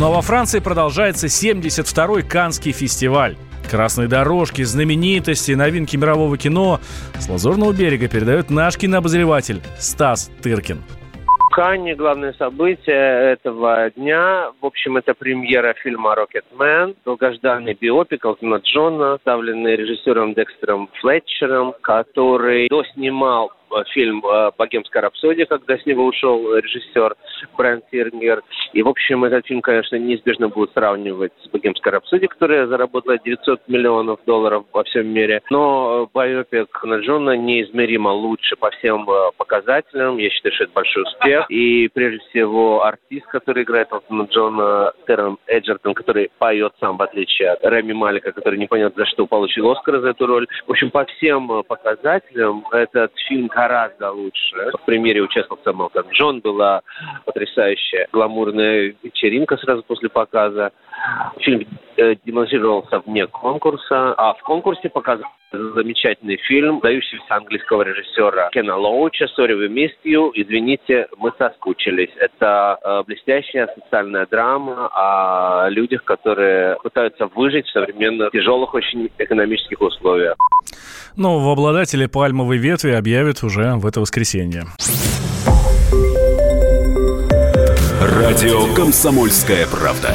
Ну а во Франции продолжается 72-й Канский фестиваль. Красные дорожки, знаменитости, новинки мирового кино с Лазурного берега передает наш кинообозреватель Стас Тыркин. Канне главное событие этого дня. В общем, это премьера фильма «Рокетмен», долгожданный биопик Элтона Джона, ставленный режиссером Декстером Флетчером, который доснимал фильм э, «Богемская рапсодия», когда с него ушел режиссер Брайан Фирнгер. И, в общем, этот фильм, конечно, неизбежно будут сравнивать с «Богемской рапсодией», которая заработала 900 миллионов долларов во всем мире. Но байопик на Джона неизмеримо лучше по всем э, показателям. Я считаю, что это большой успех. И, прежде всего, артист, который играет Элтона Джона, Террен Эджертон, который поет сам, в отличие от Рэми Малика, который непонятно за что получил Оскар за эту роль. В общем, по всем показателям этот фильм гораздо лучше. В примере участвовал сам Элтон Джон, была потрясающая гламурная вечеринка сразу после показа. Фильм э, демонстрировался вне конкурса, а в конкурсе показал замечательный фильм, дающийся английского режиссера Кена Лоуча «Sorry, we missed you». Извините, мы соскучились. Это э, блестящая социальная драма о людях, которые пытаются выжить в современных тяжелых очень экономических условиях. Нового обладателя пальмовой ветви объявят уже в это воскресенье. Радио «Комсомольская правда».